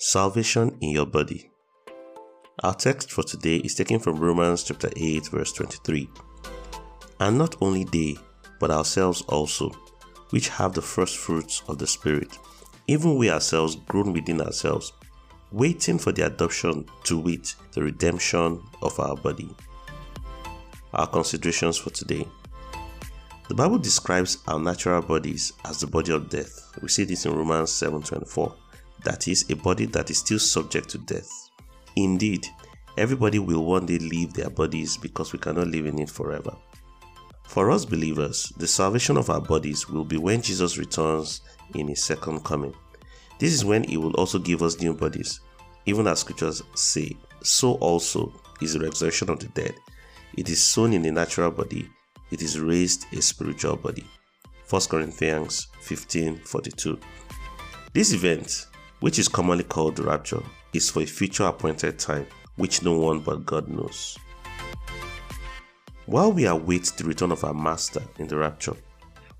Salvation in your body. Our text for today is taken from Romans chapter 8 verse 23. And not only they, but ourselves also, which have the first fruits of the Spirit, even we ourselves groan within ourselves, waiting for the adoption to wit, the redemption of our body. Our considerations for today. The Bible describes our natural bodies as the body of death. We see this in Romans 7:24 that is, a body that is still subject to death. Indeed, everybody will one day leave their bodies because we cannot live in it forever. For us believers, the salvation of our bodies will be when Jesus returns in his second coming. This is when he will also give us new bodies, even as scriptures say, so also is the resurrection of the dead. It is sown in a natural body, it is raised a spiritual body. 1 Corinthians 15 42. This event which is commonly called the rapture, is for a future appointed time which no one but God knows. While we await the return of our Master in the rapture,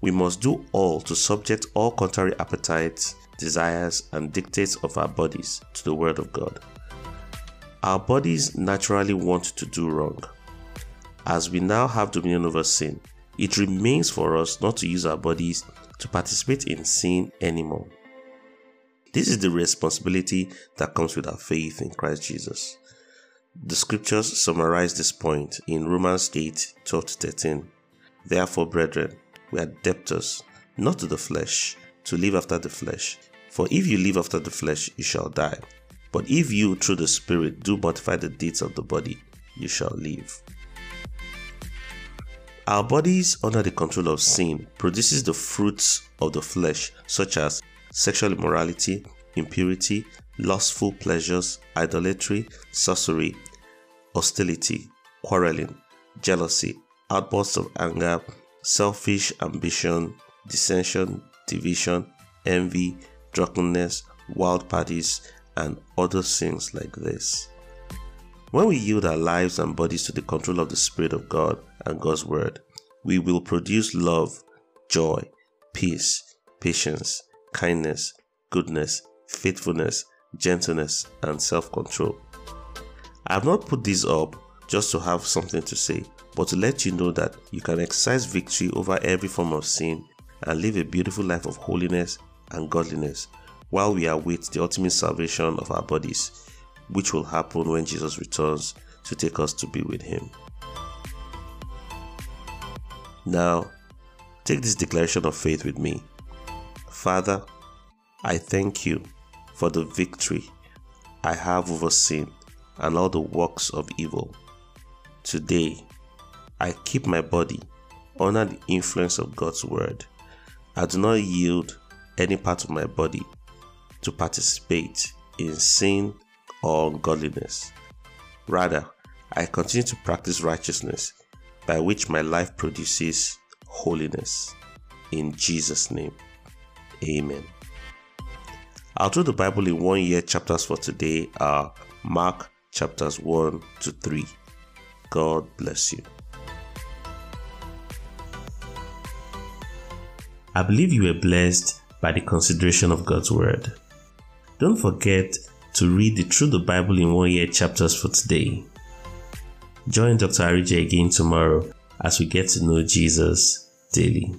we must do all to subject all contrary appetites, desires, and dictates of our bodies to the Word of God. Our bodies naturally want to do wrong. As we now have dominion over sin, it remains for us not to use our bodies to participate in sin anymore. This is the responsibility that comes with our faith in Christ Jesus. The scriptures summarize this point in Romans 8 12 13. Therefore, brethren, we are debtors, not to the flesh, to live after the flesh. For if you live after the flesh, you shall die. But if you, through the Spirit, do mortify the deeds of the body, you shall live. Our bodies under the control of sin produces the fruits of the flesh, such as sexual immorality, impurity, lustful pleasures, idolatry, sorcery, hostility, quarreling, jealousy, outbursts of anger, selfish ambition, dissension, division, envy, drunkenness, wild parties, and other sins like this. When we yield our lives and bodies to the control of the Spirit of God and God's Word, we will produce love, joy, peace, patience, kindness, goodness, faithfulness, gentleness, and self control. I have not put these up just to have something to say, but to let you know that you can exercise victory over every form of sin and live a beautiful life of holiness and godliness while we await the ultimate salvation of our bodies, which will happen when Jesus returns to take us to be with Him. Now, take this declaration of faith with me. Father, I thank you for the victory I have over sin and all the works of evil. Today, I keep my body under the influence of God's word. I do not yield any part of my body to participate in sin or ungodliness. Rather, I continue to practice righteousness by which my life produces holiness. In Jesus' name. Amen. Our Through the Bible in one year chapters for today are Mark chapters 1 to 3. God bless you. I believe you were blessed by the consideration of God's Word. Don't forget to read the Through the Bible in one year chapters for today. Join Dr. Arije again tomorrow as we get to know Jesus daily.